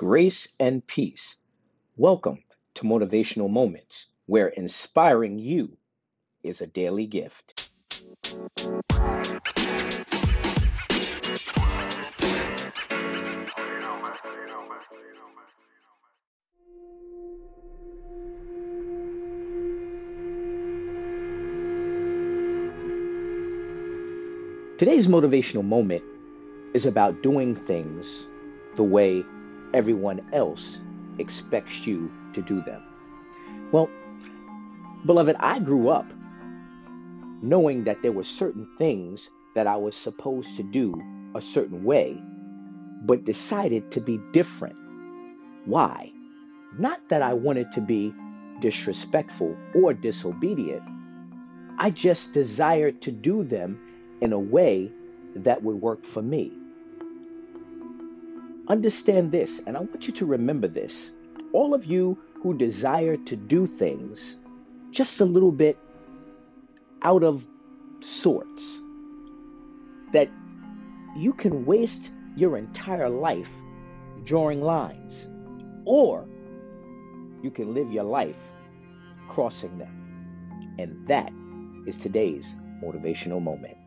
grace and peace. Welcome to Motivational Moments, where inspiring you is a daily gift. Today's motivational moment is about doing things the way everyone else expects you to do them. Well, beloved, I grew up knowing that there were certain things that I was supposed to do a certain way, but decided to be different. Why? Not that I wanted to be disrespectful or disobedient. I just desired to do them in a way that would work for me. Understand this, and I want you to remember this. All of you who desire to do things just a little bit out of sorts, that you can waste your entire life drawing lines, or you can live your life crossing them. And that is today's motivational moment.